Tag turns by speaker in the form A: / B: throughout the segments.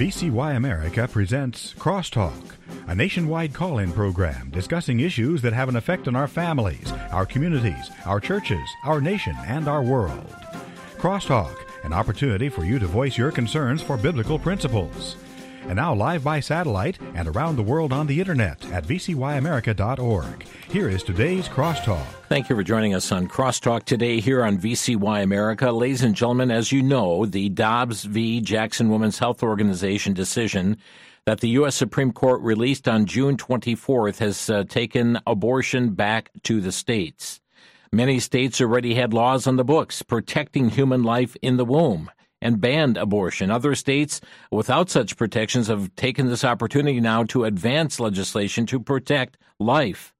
A: VCY America presents Crosstalk, a nationwide call in program discussing issues that have an effect on our families, our communities, our churches, our nation, and our world. Crosstalk, an opportunity for you to voice your concerns for biblical principles. And now, live by satellite and around the world on the internet at vcyamerica.org. Here is today's Crosstalk.
B: Thank you for joining us on Crosstalk today here on VCY America. Ladies and gentlemen, as you know, the Dobbs v. Jackson Women's Health Organization decision that the U.S. Supreme Court released on June 24th has uh, taken abortion back to the states. Many states already had laws on the books protecting human life in the womb and banned abortion. Other states without such protections have taken this opportunity now to advance legislation to protect life.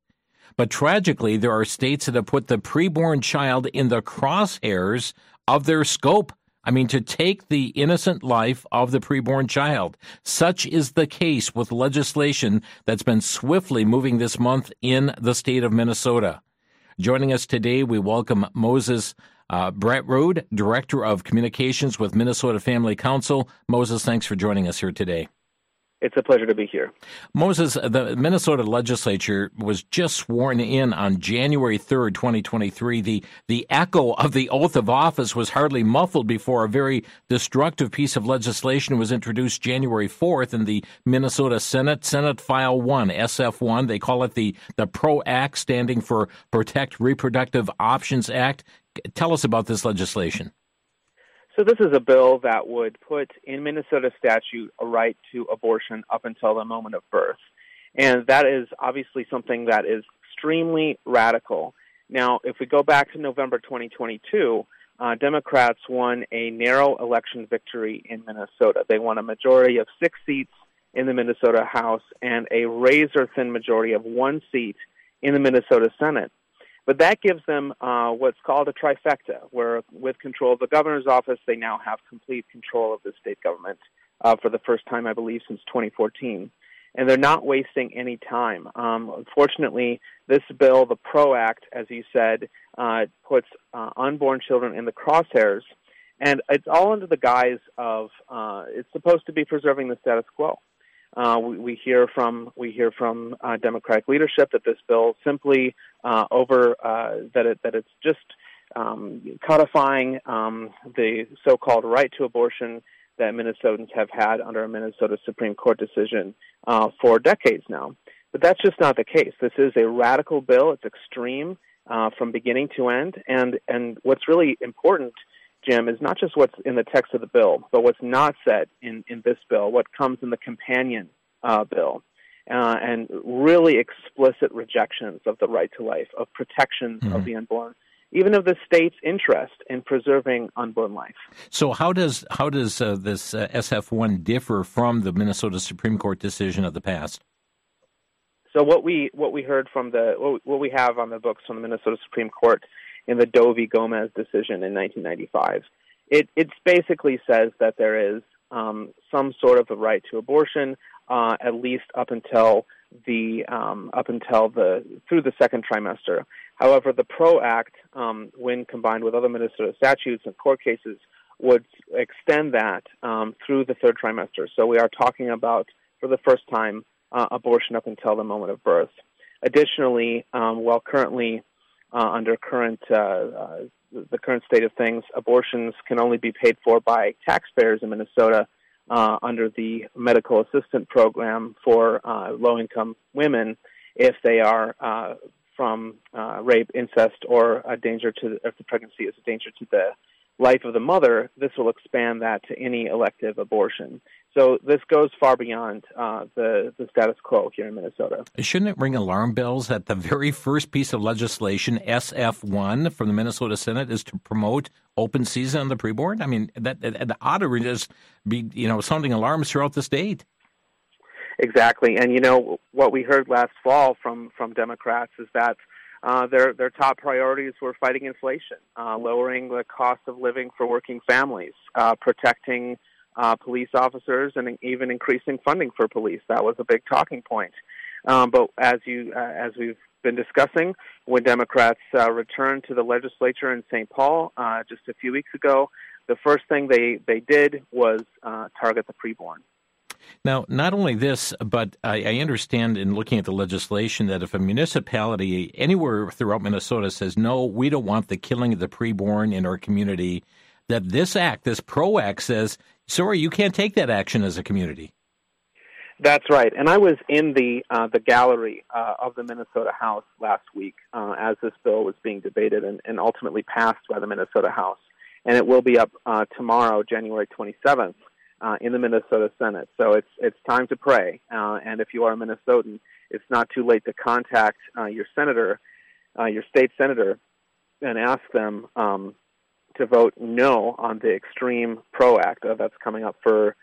B: But tragically, there are states that have put the preborn child in the crosshairs of their scope. I mean, to take the innocent life of the preborn child. Such is the case with legislation that's been swiftly moving this month in the state of Minnesota. Joining us today, we welcome Moses uh, Bratrud, Director of Communications with Minnesota Family Council. Moses, thanks for joining us here today.
C: It's a pleasure to be here.
B: Moses, the Minnesota legislature was just sworn in on January 3rd, 2023. The, the echo of the oath of office was hardly muffled before a very destructive piece of legislation was introduced January 4th in the Minnesota Senate, Senate File 1, SF1. They call it the, the PRO Act, standing for Protect Reproductive Options Act. Tell us about this legislation.
C: So this is a bill that would put in Minnesota statute a right to abortion up until the moment of birth. And that is obviously something that is extremely radical. Now, if we go back to November 2022, uh, Democrats won a narrow election victory in Minnesota. They won a majority of six seats in the Minnesota House and a razor thin majority of one seat in the Minnesota Senate. But that gives them uh, what's called a trifecta, where with control of the governor's office, they now have complete control of the state government uh, for the first time, I believe, since 2014. And they're not wasting any time. Um, unfortunately, this bill, the PRO Act, as you said, uh, puts uh, unborn children in the crosshairs, and it's all under the guise of uh, it's supposed to be preserving the status quo. Uh, we, we, hear from we hear from uh, Democratic leadership that this bill simply uh, over uh, that it that it's just um, codifying um, the so-called right to abortion that Minnesotans have had under a Minnesota Supreme Court decision uh, for decades now. But that's just not the case. This is a radical bill. It's extreme uh, from beginning to end, and and what's really important Jim, is not just what's in the text of the bill, but what's not said in, in this bill, what comes in the companion uh, bill, uh, and really explicit rejections of the right to life, of protections mm-hmm. of the unborn, even of the state's interest in preserving unborn life.
B: So, how does how does uh, this uh, SF one differ from the Minnesota Supreme Court decision of the past?
C: So, what we what we heard from the what we have on the books from the Minnesota Supreme Court in the Doe v. Gomez decision in 1995. It it basically says that there is um, some sort of a right to abortion, uh, at least up until the um, up until the through the second trimester. However, the PRO Act, um, when combined with other Minnesota statutes and court cases, would extend that um, through the third trimester. So we are talking about, for the first time, uh, abortion up until the moment of birth. Additionally, um, while currently under current uh, uh, the current state of things, abortions can only be paid for by taxpayers in Minnesota uh, under the medical assistance program for uh, low-income women if they are uh, from rape, incest, or a danger to the, if the pregnancy is a danger to the life of the mother. This will expand that to any elective abortion. So this goes far beyond uh, the the status quo here in Minnesota.
B: Shouldn't it ring alarm bells that the very first piece of legislation, SF1 from the Minnesota Senate, is to promote open season on the preborn? I mean, that, that, that ought to just be you know sounding alarms throughout the state.
C: Exactly, and you know what we heard last fall from from Democrats is that. Uh, their their top priorities were fighting inflation, uh, lowering the cost of living for working families, uh, protecting uh, police officers and even increasing funding for police. That was a big talking point. Um, but as you uh, as we've been discussing, when Democrats uh, returned to the legislature in St. Paul uh, just a few weeks ago, the first thing they they did was uh, target the preborn.
B: Now, not only this, but I, I, understand in looking at the legislation that if a municipality anywhere throughout Minnesota says, no, we don't want the killing of the preborn in our community, that this act, this PRO Act, says, sorry, you can't take that action as a community.
C: That's right, and I was in the uh, the gallery uh, of the Minnesota House last week uh, as this bill was being debated and, and, ultimately passed by the Minnesota House, and it will be up uh, tomorrow, January 27th, uh, in the Minnesota Senate. So it's it's time to pray, uh, and if you are a Minnesotan, it's not too late to contact your senator, your state senator, and ask them um, to vote no on the extreme PRO Act that's coming up for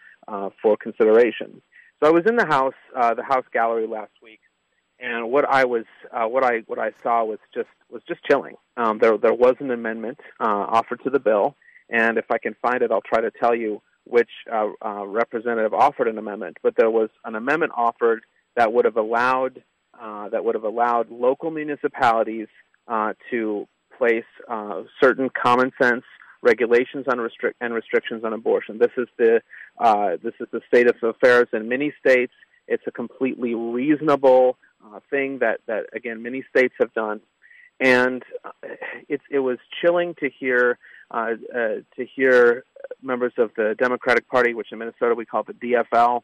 C: for consideration. So I was in the house, uh, the house gallery last week, and what I was, uh, what I, what I saw was just was just chilling. Um, there, there was an amendment uh, offered to the bill, and if I can find it, I'll try to tell you which uh, uh, representative offered an amendment. But there was an amendment offered that would have allowed uh, that would have allowed local municipalities uh, to place uh, certain common sense regulations on restrict and restrictions on abortion. This is the uh, this is the state of affairs in many states. It's a completely reasonable uh, thing that that again many states have done, and uh, it it was chilling to hear uh, uh, to hear members of the Democratic Party, which in Minnesota we call the DFL.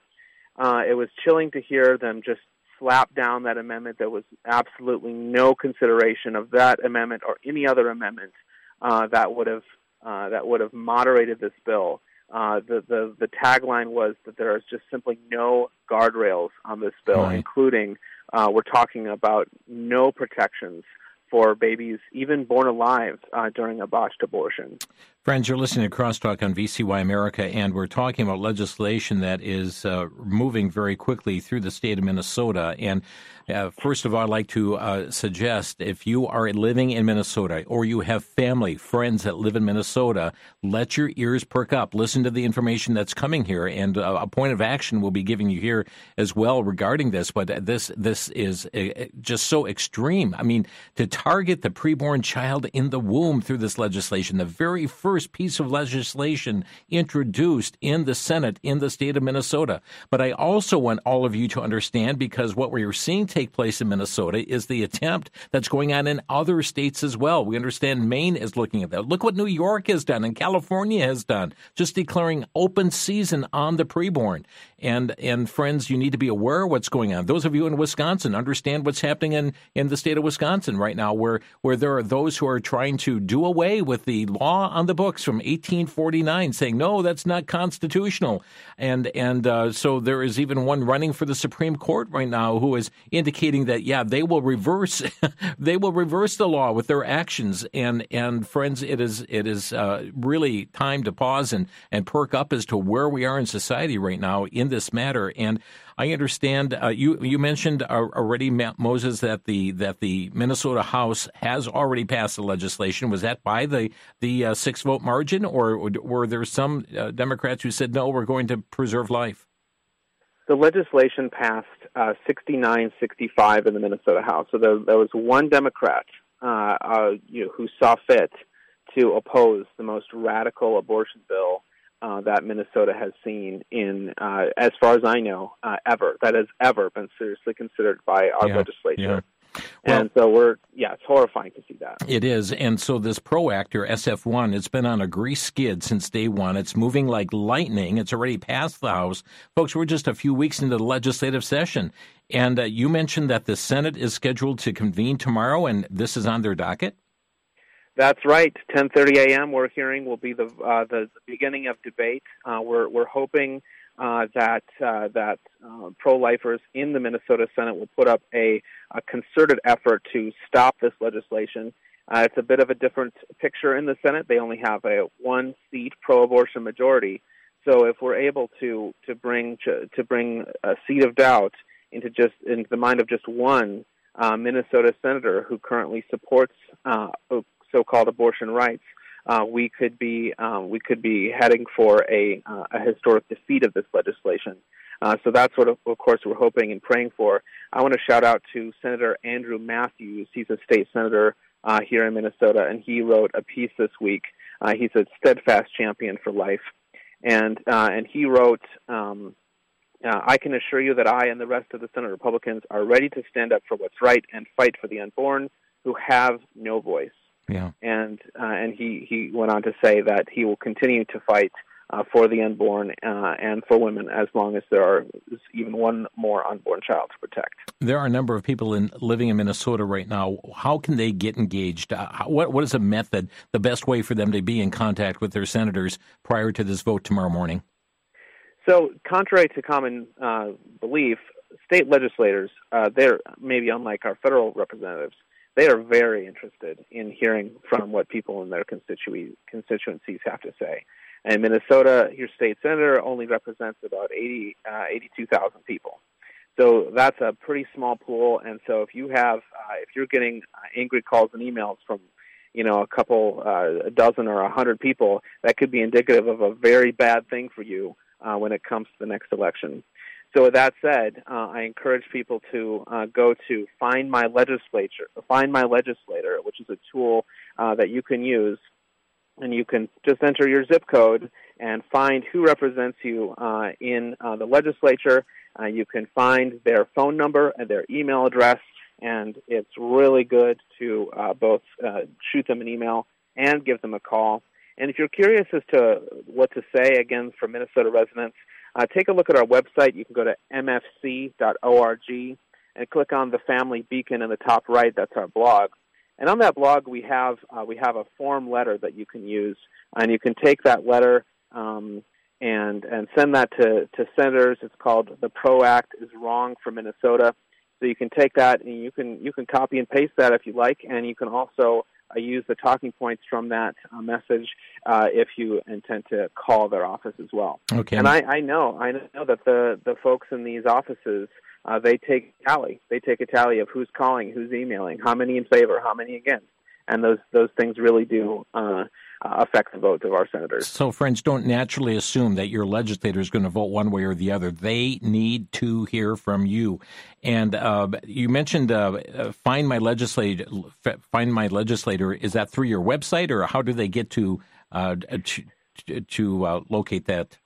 C: Uh, it was chilling to hear them just slap down that amendment. There was absolutely no consideration of that amendment or any other amendment uh, that would have uh, that would have moderated this bill. Uh, the, the the tagline was that there is just simply no guardrails on this bill, right. including uh, we're talking about no protections for babies even born alive uh, during a botched abortion.
B: Friends, you're listening to Crosstalk on VCY America, and we're talking about legislation that is uh, moving very quickly through the state of Minnesota. And uh, first of all, I'd like to uh, suggest if you are living in Minnesota or you have family, friends that live in Minnesota, let your ears perk up. Listen to the information that's coming here, and uh, a point of action we'll be giving you here as well regarding this. But this this is uh, just so extreme. I mean, to target the preborn child in the womb through this legislation, the very first piece of legislation introduced in the Senate in the state of Minnesota. But I also want all of you to understand because what we are seeing take place in Minnesota is the attempt that's going on in other states as well. We understand Maine is looking at that. Look what New York has done and California has done, just declaring open season on the preborn. And and friends, you need to be aware of what's going on. Those of you in Wisconsin understand what's happening in, in the state of Wisconsin right now, where where there are those who are trying to do away with the law on the from 1849, saying no, that's not constitutional. And and uh, so there is even one running for the Supreme Court right now who is indicating that yeah they will reverse they will reverse the law with their actions. And and friends it is it is uh, really time to pause and and perk up as to where we are in society right now in this matter. And I understand uh, you you mentioned uh, already Moses that the that the Minnesota House has already passed the legislation. Was that by the the uh, six vote margin or were there some uh, Democrats who said no we're going to preserve life
C: the legislation passed uh, 69-65 in the Minnesota House. So there, there was one Democrat uh, uh, you know, who saw fit to oppose the most radical abortion bill uh, that Minnesota has seen in, uh, as far as I know, uh, ever. That has ever been seriously considered by our yeah, legislature. Well, and so we're, yeah, it's horrifying to see that.
B: It is. And so this PRO Act or SF1, it's been on a grease skid since day one. It's moving like lightning. It's already passed the House. Folks, we're just a few weeks into the legislative session. And uh, you mentioned that the Senate is scheduled to convene tomorrow, and this is on their docket?
C: That's right. 10:30 a.m. We're hearing will be the uh, the, the, beginning of debate. Uh, we're we're hoping uh, that uh, that uh, pro-lifers in the Minnesota Senate will put up a, a concerted effort to stop this legislation. Uh, it's a bit of a different picture in the Senate. They only have a one seat pro-abortion majority. So if we're able to to bring to, to bring a seed of doubt into just into the mind of just one uh, Minnesota senator who currently supports uh, so-called abortion rights, uh, we could be um, we could be heading for a, uh, a historic defeat of this legislation. Uh, so that's what, of course, we're hoping and praying for. I want to shout out to Senator Andrew Matthews. He's a state senator uh, here in Minnesota, and he wrote a piece this week. Uh, he's a steadfast champion for life, and uh, and he wrote um, uh, I can assure you that I and the rest of the Senate Republicans are ready to stand up for what's right and fight for the unborn who have no voice.
B: Yeah.
C: And uh, and he he went on to say that he will continue to fight uh, for the unborn uh, and for women as long as there are even one more unborn child to protect.
B: There are a number of people in, living in Minnesota right now. How can they get engaged? Uh, how, what what is a method, the best way for them to be in contact with their senators prior to this vote tomorrow morning?
C: So, contrary to common uh, belief, state legislators, uh, they're maybe unlike our federal representatives, they are very interested in hearing from what people in their constitu- constituencies have to say. And Minnesota, your state senator only represents about 80, uh, 82,000 people. So that's a pretty small pool. And so if you have, uh, if you're getting uh, angry calls and emails from, you know, a couple, uh, a dozen or a hundred people, that could be indicative of a very bad thing for you uh, when it comes to the next election. So with that said, uh, I encourage people to uh, go to Find My Legislature, Find My Legislator, which is a tool uh, that you can use and you can just enter your zip code and find who represents you uh, in uh, the legislature. Uh, you can find their phone number and their email address, and it's really good to both shoot them an email and give them a call. And if you're curious as to what to say, again, for Minnesota residents, uh, take a look at our website. You can go to mfc.org and click on the Family Beacon in the top right. That's our blog. And on that blog, we have uh, we have a form letter that you can use, and you can take that letter um, and and send that to to senators. It's called "The PRO Act is Wrong for Minnesota." So you can take that and you can you can copy and paste that if you like, and you can also uh, use the talking points from that uh, message uh, if you intend to call their office as well.
B: Okay.
C: And I, I know I know that the the folks in these offices uh, they take a tally. They take a tally of who's calling, who's emailing, how many in favor, how many against, and those those things really do uh, affect the votes of our senators.
B: So, friends, don't naturally assume that your legislator is going to vote one way or the other. They need to hear from you. And uh, you mentioned uh, uh find my legislator. Find my legislator. Is that through your website, or how do they get to uh, to, to uh, locate that?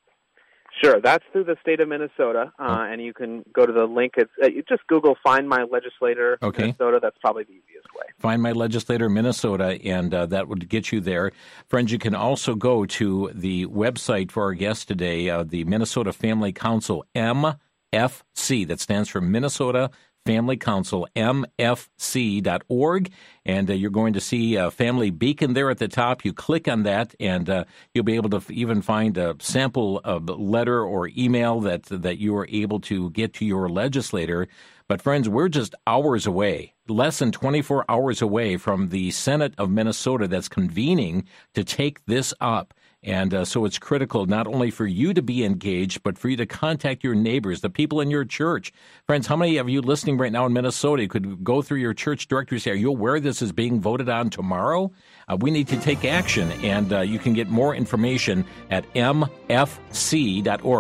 C: Sure, that's through the state of Minnesota, uh, and you can go to the link. It's uh, you just Google "Find My Legislator
B: okay.
C: Minnesota." That's probably the easiest way.
B: Find My Legislator Minnesota, and uh, that would get you there. Friends, you can also go to the website for our guest today, uh, the Minnesota Family Council MFC. That stands for Minnesota Family Council, mfc.org. And uh, you're going to see a family beacon there at the top. You click on that, and uh, you'll be able to f- even find a sample of letter or email that, that you are able to get to your legislator. But, friends, we're just hours away, less than 24 hours away from the Senate of Minnesota that's convening to take this up. And uh, so it's critical not only for you to be engaged, but for you to contact your neighbors, the people in your church. Friends, how many of you listening right now in Minnesota could go through your church directory say, Are you aware this is being voted on tomorrow? Uh, we need to take action. And uh, you can get more information at mfc.org.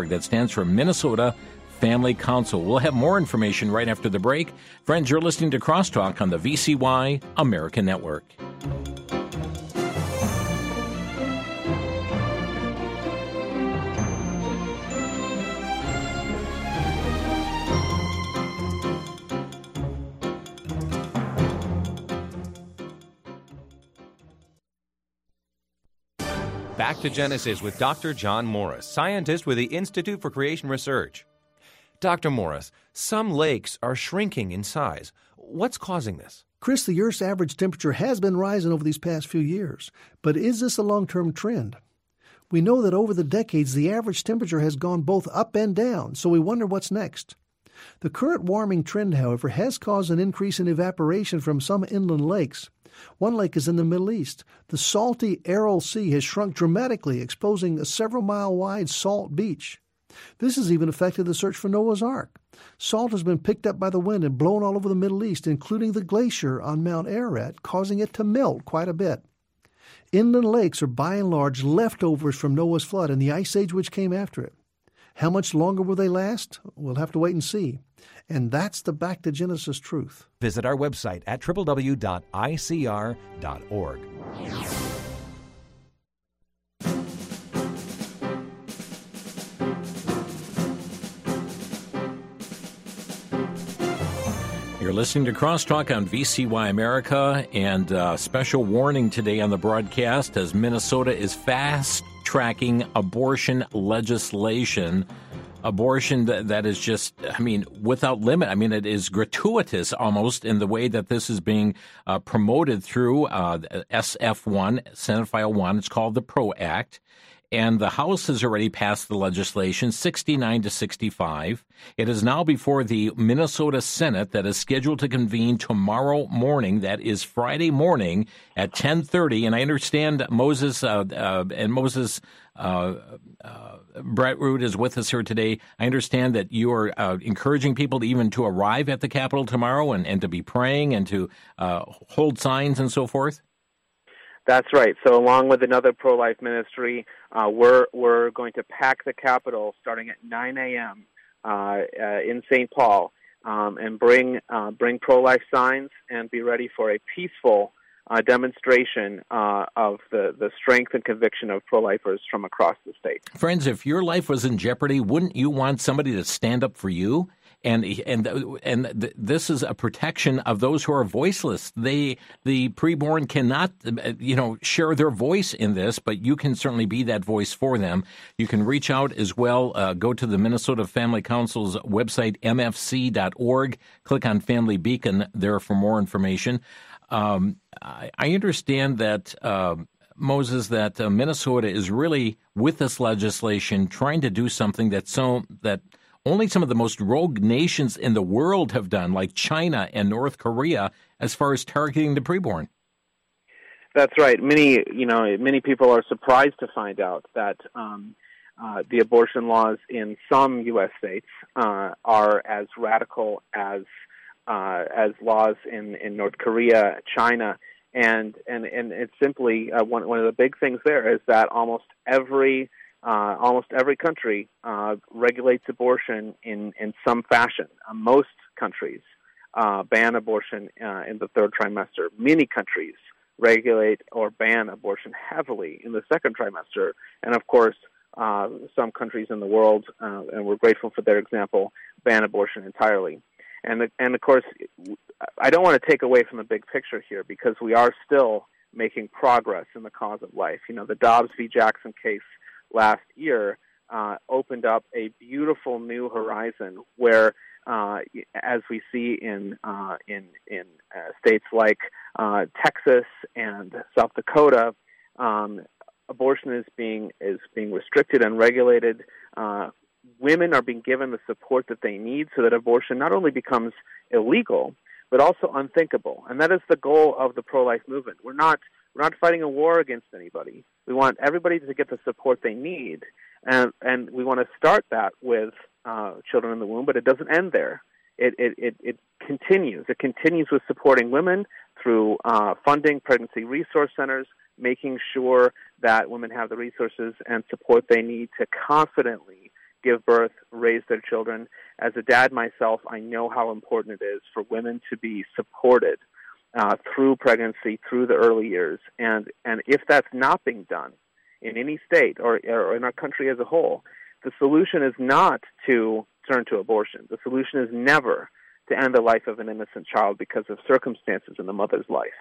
B: That stands for Minnesota Family Council. We'll have more information right after the break. Friends, you're listening to Crosstalk on the VCY American Network.
D: Back to Genesis with Dr. John Morris, scientist with the Institute for Creation Research. Dr. Morris, some lakes are shrinking in size. What's causing this?
E: Chris, the Earth's average temperature has been rising over these past few years, but is this a long term trend? We know that over the decades the average temperature has gone both up and down, so we wonder what's next. The current warming trend, however, has caused an increase in evaporation from some inland lakes, one lake is in the Middle East. The salty Aral Sea has shrunk dramatically, exposing a several mile wide salt beach. This has even affected the search for Noah's Ark. Salt has been picked up by the wind and blown all over the Middle East, including the glacier on Mount Ararat, causing it to melt quite a bit. Inland lakes are by and large leftovers from Noah's flood and the ice age which came after it. How much longer will they last? We'll have to wait and see. And that's the back to Genesis truth.
D: Visit our website at www.icr.org.
B: You're listening to Crosstalk on VCY America, and uh, special warning today on the broadcast as Minnesota is fast tracking abortion legislation Abortion that, that is just, I mean, without limit. I mean, it is gratuitous almost in the way that this is being uh, promoted through uh, SF1, Senate File 1. It's called the PRO Act and the House has already passed the legislation 69 to 65. It is now before the Minnesota Senate that is scheduled to convene tomorrow morning. That is Friday morning at 10:30. And I understand Moses uh, uh, and Moses uh, uh, Bratrud is with us here today. I understand that you are uh, encouraging people to even to arrive at the Capitol tomorrow and, and to be praying and to uh, hold signs and so forth.
C: That's right. So, along with another pro-life ministry, uh, we're we're going to pack the Capitol starting at 9 a.m. Uh, uh, in St. Paul, um, and bring uh, bring pro-life signs and be ready for a peaceful uh, demonstration uh, of the, the strength and conviction of pro-lifers from across the state.
B: Friends, if your life was in jeopardy, wouldn't you want somebody to stand up for you? And and and this is a protection of those who are voiceless. They the preborn cannot you know share their voice in this, but you can certainly be that voice for them. You can reach out as well. Uh, go to the Minnesota Family Council's website mfc.org. Click on Family Beacon there for more information. Um, I, I, understand that. Uh, Moses, that uh, Minnesota is really with this legislation trying to do something that so that only some of the most rogue nations in the world have done, like China and North Korea, as far as targeting the preborn.
C: That's right. Many, you know, many people are surprised to find out that um, uh, the abortion laws in some U.S. states uh, are as radical as uh, as laws in, in North Korea, China, and and and it's simply uh, one one of the big things there is that almost every uh, almost every country uh, regulates abortion in, in some fashion. Uh, most countries uh, ban abortion uh, in the third trimester. Many countries regulate or ban abortion heavily in the second trimester. And of course, uh, some countries in the world, and we're grateful for their example, ban abortion entirely. And, and of course, I don't want to take away from the big picture here because we are still making progress in the cause of life. You know, the Dobbs v. Jackson case last year uh, opened up a beautiful new horizon where, uh, as we see in uh, in in uh, states like uh, Texas and South Dakota, um, abortion is being is being restricted and regulated. Uh, women are being given the support that they need so that abortion not only becomes illegal but also unthinkable. And that is the goal of the pro-life movement. We're not we're not fighting a war against anybody. We want everybody to get the support they need, and and we want to start that with uh, children in the womb. But it doesn't end there. It it it, it continues. It continues with supporting women through uh, funding pregnancy resource centers, making sure that women have the resources and support they need to confidently give birth, raise their children. As a dad myself, I know how important it is for women to be supported uh, through pregnancy, through the early years. And, and if that's not being done in any state or, or in our country as a whole, the solution is not to turn to abortion. The solution is never to end the life of an innocent child because of circumstances in the mother's life.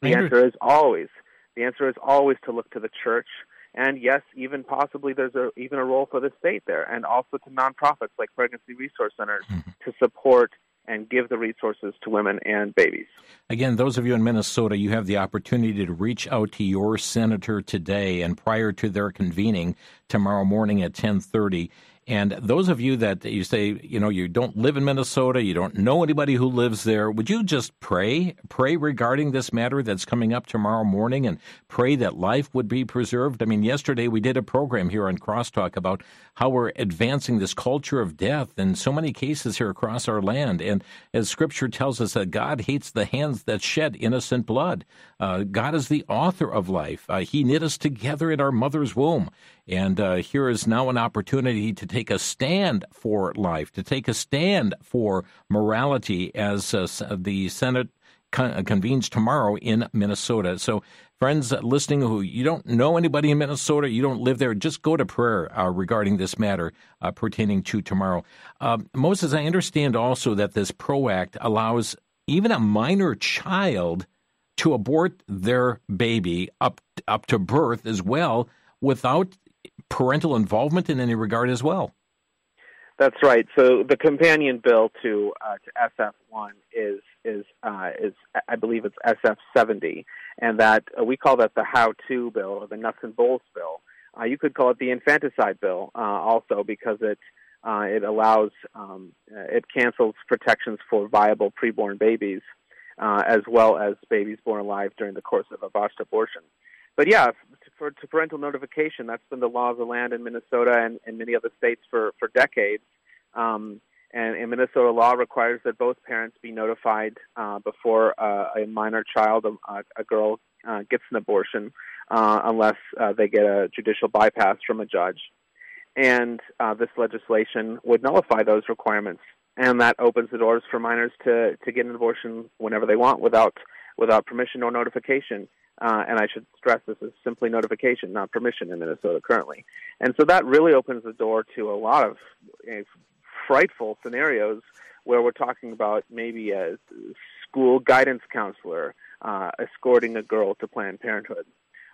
C: The answer is always the answer is always to look to the church, and yes, even possibly there's a, even a role for the state there, and also to nonprofits like pregnancy resource centers mm-hmm. to support and give the resources to women and babies.
B: Again, those of you in Minnesota, you have the opportunity to reach out to your senator today and prior to their convening tomorrow morning at 1030 and those of you that you say, you know, you don't live in Minnesota, you don't know anybody who lives there, would you just pray, pray regarding this matter that's coming up tomorrow morning and pray that life would be preserved? I mean, yesterday we did a program here on Crosstalk about how we're advancing this culture of death in so many cases here across our land. And as scripture tells us that God hates the hands that shed innocent blood. Uh, God is the author of life. Uh, he knit us together in our mother's womb. And uh, here is now an opportunity to take a stand for life, to take a stand for morality as uh, the Senate con- convenes tomorrow in Minnesota. So, friends listening who you don't know anybody in Minnesota, you don't live there, just go to prayer uh, regarding this matter uh, pertaining to tomorrow. Uh, Moses, I understand also that this PRO Act allows even a minor child to abort their baby up up to birth as well without parental involvement in any regard as well.
C: That's right. So the companion bill to uh, to SF one is is uh, is I believe it's SF seventy, and that uh, we call that the how to bill or the nuts and bolts bill. Uh, you could call it the infanticide bill uh, also because it uh, it allows um, it cancels protections for viable preborn babies as well as babies born alive during the course of a botched abortion. But yeah, for to parental notification. That's been the law of the land in Minnesota and, and many other states for for decades. Um, and, and Minnesota law requires that both parents be notified uh, before uh, a minor child, a, a girl, uh, gets an abortion, uh, unless uh, they get a judicial bypass from a judge. And uh, this legislation would nullify those requirements, and that opens the doors for minors to to get an abortion whenever they want, without without permission or notification. Uh, and I should stress this is simply notification, not permission in Minnesota currently. And so that really opens the door to a lot of uh, frightful scenarios where we're talking about maybe a school guidance counselor uh, escorting a girl to Planned Parenthood.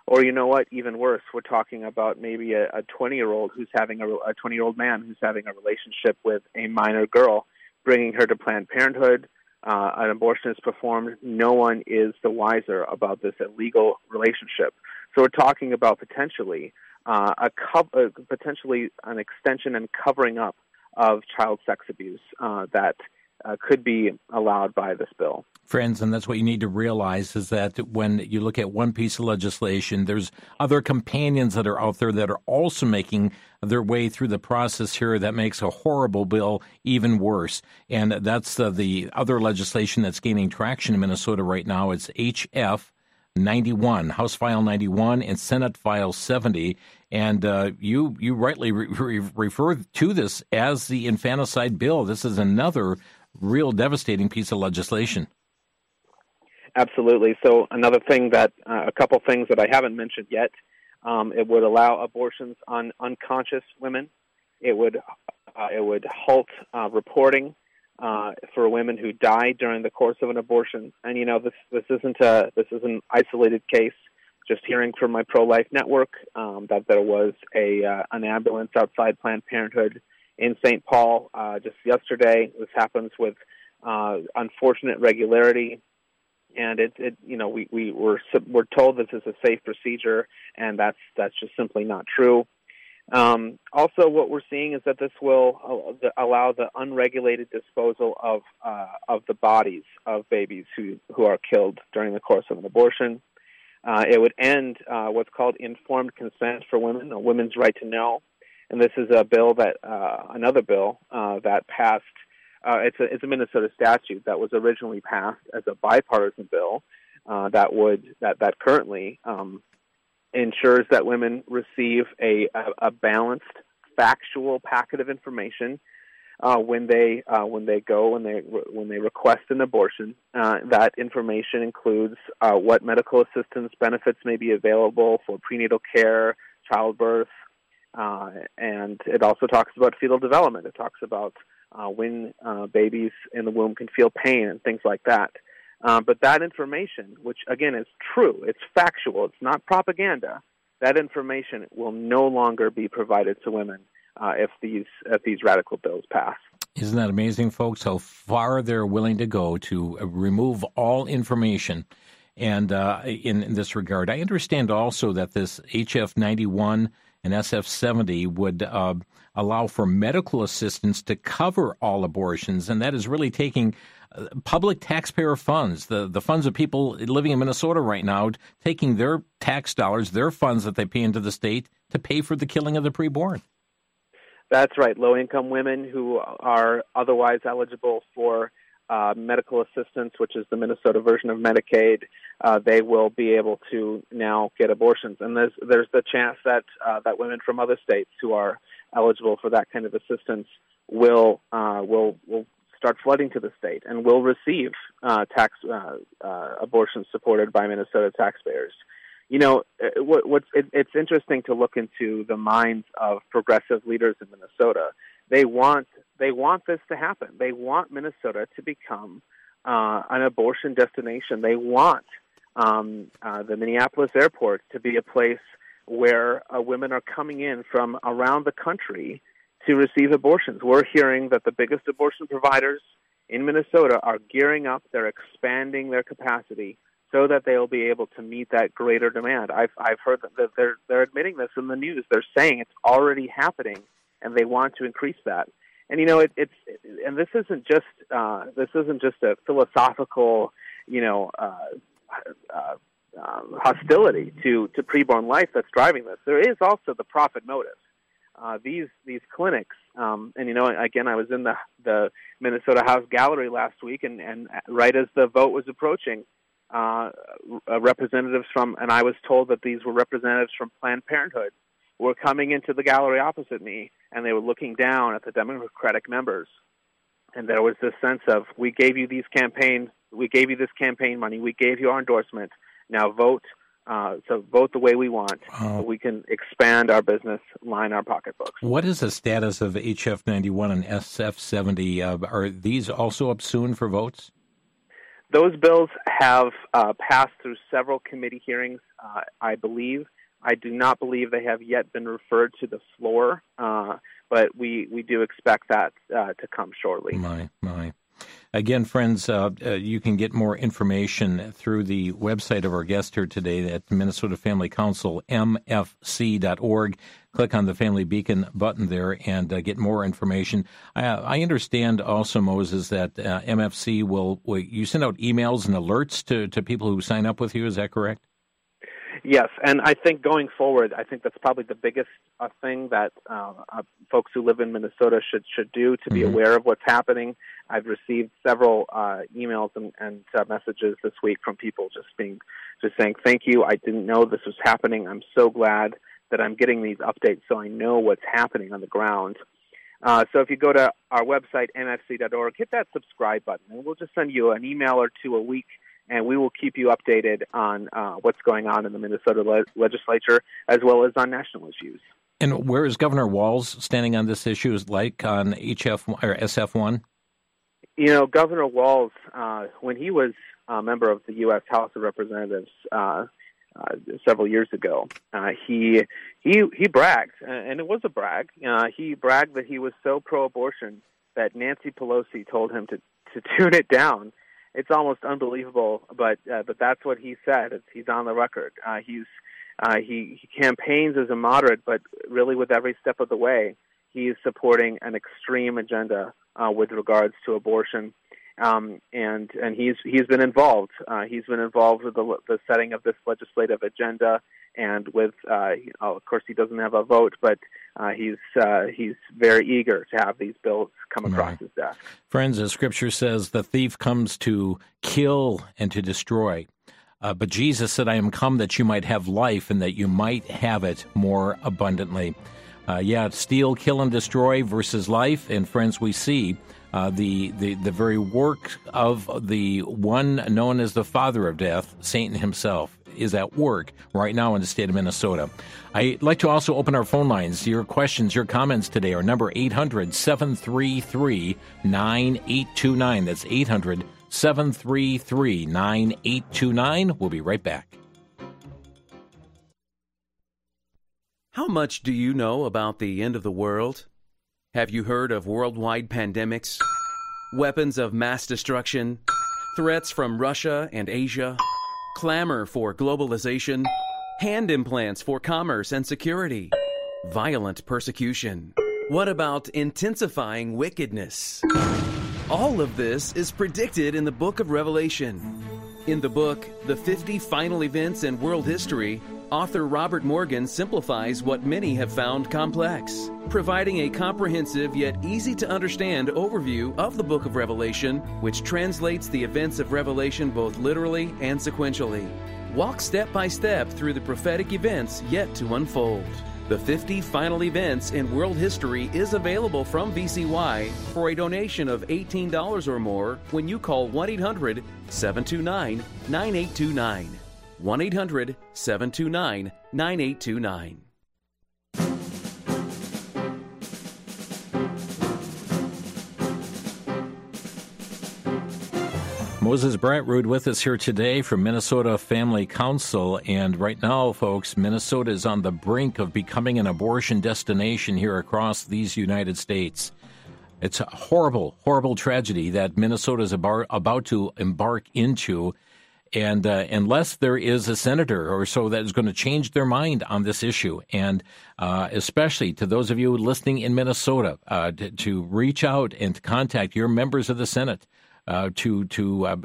C: Or you know what? Even worse, we're talking about maybe a 20 year old who's having a 20 year old man who's having a relationship with a minor girl, bringing her to Planned Parenthood, uh, an abortion is performed, no one is the wiser about this illegal relationship. So we're talking about potentially uh, a co- uh, potentially an extension and covering up of child sex abuse uh, that uh, could be allowed by this bill.
B: Friends, and that's what you need to realize is that when you look at one piece of legislation, there's other companions that are out there that are also making their way through the process here that makes a horrible bill even worse. And that's uh, the other legislation that's gaining traction in Minnesota right now. It's HF 91, House File 91, and Senate File 70. And uh, you you rightly re- re- refer to this as the infanticide bill. This is another real devastating piece of legislation.
C: Absolutely. So another thing that uh, a couple things that I haven't mentioned yet. Um, it would allow abortions on unconscious women. It would uh, it would halt uh, reporting uh, for women who die during the course of an abortion. And you know this this isn't a this is an isolated case. Just hearing from my pro life network um, that there was a uh, an ambulance outside Planned Parenthood in St. Paul uh, just yesterday. This happens with uh, unfortunate regularity, and it, it you know we we were we're told this is a safe procedure, and that's that's just simply not true. Um, also, what we're seeing is that this will allow the unregulated disposal of uh, of the bodies of babies who who are killed during the course of an abortion. Uh, it would end uh, what's called informed consent for women, a women's right to know and this is a bill that uh, another bill uh, that passed. Uh, it's a it's a Minnesota statute that was originally passed as a bipartisan bill uh, that would that that currently um, ensures that women receive a, a, a balanced factual packet of information uh, when they uh, when they go when they when they request an abortion. Uh, that information includes uh, what medical assistance benefits may be available for prenatal care, childbirth, uh, and it also talks about fetal development. It talks about uh, when uh, babies in the womb can feel pain and things like that. Uh, but that information, which again is true, it's factual, it's not propaganda. That information will no longer be provided to women uh, if these if these radical bills pass.
B: Isn't that amazing, folks? How far they're willing to go to remove all information. And uh, in, in this regard, I understand also that this HF 91 and SF70 would uh, allow for medical assistance to cover all abortions, and that is really taking uh, public taxpayer funds, the, the funds of people living in Minnesota right now, taking their tax dollars, their funds that they pay into the state to pay for the killing of the preborn.
C: That's right. Low income women who are otherwise eligible for uh, medical assistance, which is the Minnesota version of Medicaid, uh, they will be able to now get abortions. And there's there's the chance that uh, that women from other states who are eligible for that kind of assistance will uh, will will start flooding to the state and will receive uh, tax uh, uh, abortions supported by Minnesota taxpayers. You know, uh, what, what's it, it's interesting to look into the minds of progressive leaders in Minnesota. They want they want this to happen. They want Minnesota to become uh, an abortion destination. They want um, uh, the Minneapolis airport to be a place where uh, women are coming in from around the country to receive abortions. We're hearing that the biggest abortion providers in Minnesota are gearing up, they're expanding their capacity so that they'll be able to meet that greater demand. I've I've heard that they're they're admitting this in the news. They're saying it's already happening, and they want to increase that. And you know, it, it's and this isn't just uh, this isn't just a philosophical, you know, uh, uh, um, hostility to to preborn life that's driving this. There is also the profit motive. Uh, these these clinics, um, and you know, again, I was in the the Minnesota House Gallery last week, and and right as the vote was approaching, uh, representatives from, and I was told that these were representatives from Planned Parenthood, were coming into the gallery opposite me, and they were looking down at the Democratic members, and there was this sense of, we gave you these campaign, we gave you this campaign money, we gave you our endorsement, now vote. Uh, so vote the way we want. So we can expand our business, line our pocketbooks.
B: What is the status of HF 91 and SF 70? Uh, are these also up soon for votes?
C: Those bills have uh, passed through several committee hearings, uh, I believe. I do not believe they have yet been referred to the floor, uh, but we, we do expect that uh, to come shortly.
B: My, my. Again, friends, uh, uh, you can get more information through the website of our guest here today at Minnesota Family Council, mfc.org. Click on the Family Beacon button there and uh, get more information. I, I, understand also, Moses, that uh, MFC will, will, you send out emails and alerts to, to people who sign up with you. Is that correct?
C: Yes, and I think going forward, I think that's probably the biggest uh, thing that uh, uh, folks who live in Minnesota should should do to be mm-hmm. aware of what's happening. I've received several uh, emails and, and uh, messages this week from people just being just saying thank you. I didn't know this was happening. I'm so glad that I'm getting these updates so I know what's happening on the ground. Uh, so if you go to our website mfc.org, hit that subscribe button, and we'll just send you an email or two a week and we will keep you updated on uh, what's going on in the Minnesota le- legislature as well as on national issues.
B: And where is Governor Walz standing on this issue? Is like on HF or SF one?
C: You know, Governor Walz, uh, when he was a member of the U.S. House of Representatives uh, uh, several years ago, uh, he he he bragged, and it was a brag. Uh, he bragged that he was so pro-abortion that Nancy Pelosi told him to to tune it down it's almost unbelievable, but uh, but that's what he said. It's, he's on the record. Uh, he's uh, he, he campaigns as a moderate, but really with every step of the way, he is supporting an extreme agenda uh, with regards to abortion. Um, and and he's he's been involved. Uh, he's been involved with the, the setting of this legislative agenda and with uh, oh, of course he doesn't have a vote, but uh, he's uh, he's very eager to have these bills come across right. his desk.
B: Friends, as Scripture says, the thief comes to kill and to destroy. Uh, but Jesus said, "I am come that you might have life, and that you might have it more abundantly." Uh, yeah, steal, kill, and destroy versus life. And friends, we see uh, the, the, the very work of the one known as the father of death, Satan himself, is at work right now in the state of Minnesota. I'd like to also open our phone lines. Your questions, your comments today are number 800 733 9829. That's 800 733 9829. We'll be right back.
F: How much do you know about the end of the world? Have you heard of worldwide pandemics, weapons of mass destruction, threats from Russia and Asia, clamor for globalization, hand implants for commerce and security, violent persecution? What about intensifying wickedness? All of this is predicted in the book of Revelation. In the book, The 50 Final Events in World History, author Robert Morgan simplifies what many have found complex, providing a comprehensive yet easy to understand overview of the book of Revelation, which translates the events of Revelation both literally and sequentially. Walk step by step through the prophetic events yet to unfold. The 50 Final Events in World History is available from VCY for a donation of $18 or more when you call 1 800 729 9829. 1 800 729 9829.
B: Moses Bratrud with us here today from Minnesota Family Council. And right now, folks, Minnesota is on the brink of becoming an abortion destination here across these United States. It's a horrible, horrible tragedy that Minnesota is about to embark into. And uh, unless there is a senator or so that is going to change their mind on this issue, and uh, especially to those of you listening in Minnesota, uh, to, to reach out and to contact your members of the Senate uh, to to uh,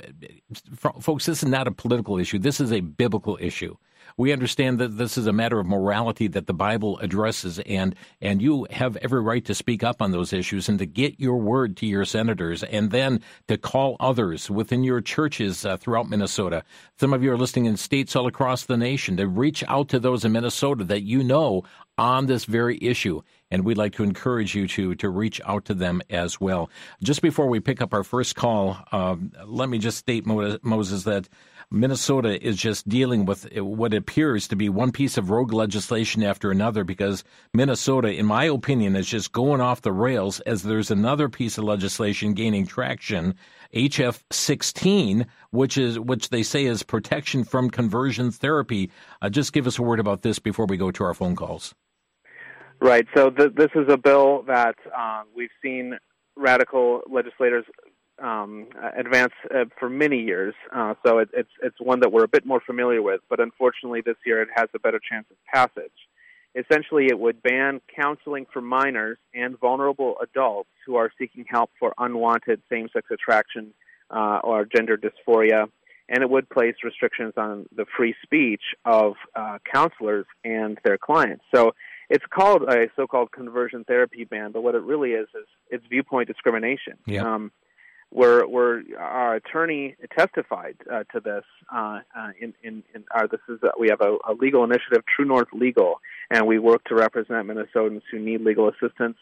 B: folks. This is not a political issue. This is a biblical issue. We understand that this is a matter of morality that the Bible addresses, and and you have every right to speak up on those issues and to get your word to your senators, and then to call others within your churches uh, throughout Minnesota. Some of you are listening in states all across the nation to reach out to those in Minnesota that you know on this very issue and we'd like to encourage you to to reach out to them as well. Just before we pick up our first call, uh, let me just state, Moses, that Minnesota is just dealing with what appears to be one piece of rogue legislation after another because Minnesota, in my opinion, is just going off the rails as there's another piece of legislation gaining traction, HF 16, which is which they say is protection from conversion therapy. Uh, just give us a word about this before we go to our phone calls.
C: Right. So th- this is a bill that um, we've seen radical legislators um, advance uh, for many years. Uh, so it, it's it's one that we're a bit more familiar with. But unfortunately, this year it has a better chance of passage. Essentially, it would ban counseling for minors and vulnerable adults who are seeking help for unwanted same-sex attraction uh, or gender dysphoria, and it would place restrictions on the free speech of uh, counselors and their clients. So it's called a so-called conversion therapy ban, but what it really is is it's viewpoint discrimination.
B: Yeah. Um,
C: where where our attorney testified uh, to this uh, uh, in in, in our this is uh, we have a, a, legal initiative True North Legal and we work to represent Minnesotans who need legal assistance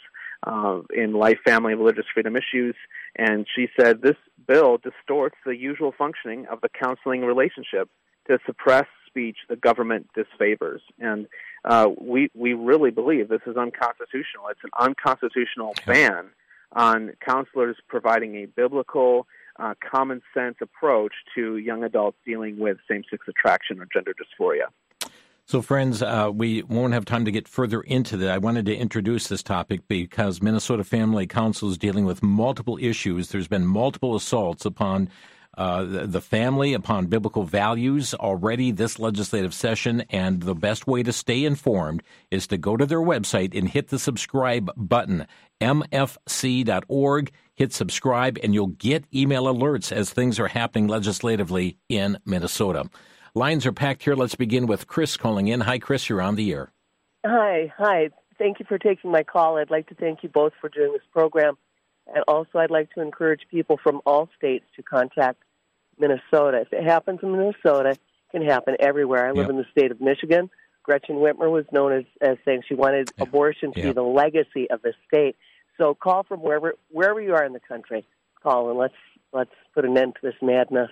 C: uh, in life, family, and religious freedom issues. And she said this bill distorts the usual functioning of the counseling relationship to suppress speech the government disfavors. And uh, we we really believe this is unconstitutional. It's an unconstitutional ban on counselors providing a biblical, uh, common sense approach to young adults dealing with same sex attraction or gender dysphoria.
B: So, friends, uh, we won't have time to get further into that. I wanted to introduce this topic because Minnesota Family Council is dealing with multiple issues. There's been multiple assaults upon uh, the family upon biblical values already this legislative session. And the best way to stay informed is to go to their website and hit the subscribe button, mfc.org. Hit subscribe, and you'll get email alerts as things are happening legislatively in Minnesota. Lines are packed here. Let's begin with Chris calling in. Hi, Chris. You're on the air.
G: Hi. Hi. Thank you for taking my call. I'd like to thank you both for doing this program. And also, I'd like to encourage people from all states to contact Minnesota. If it happens in Minnesota, it can happen everywhere. I live in the state of Michigan. Gretchen Whitmer was known as, as saying she wanted abortion to be the legacy of the state. So call from wherever wherever you are in the country. Call and let's let's put an end to this madness.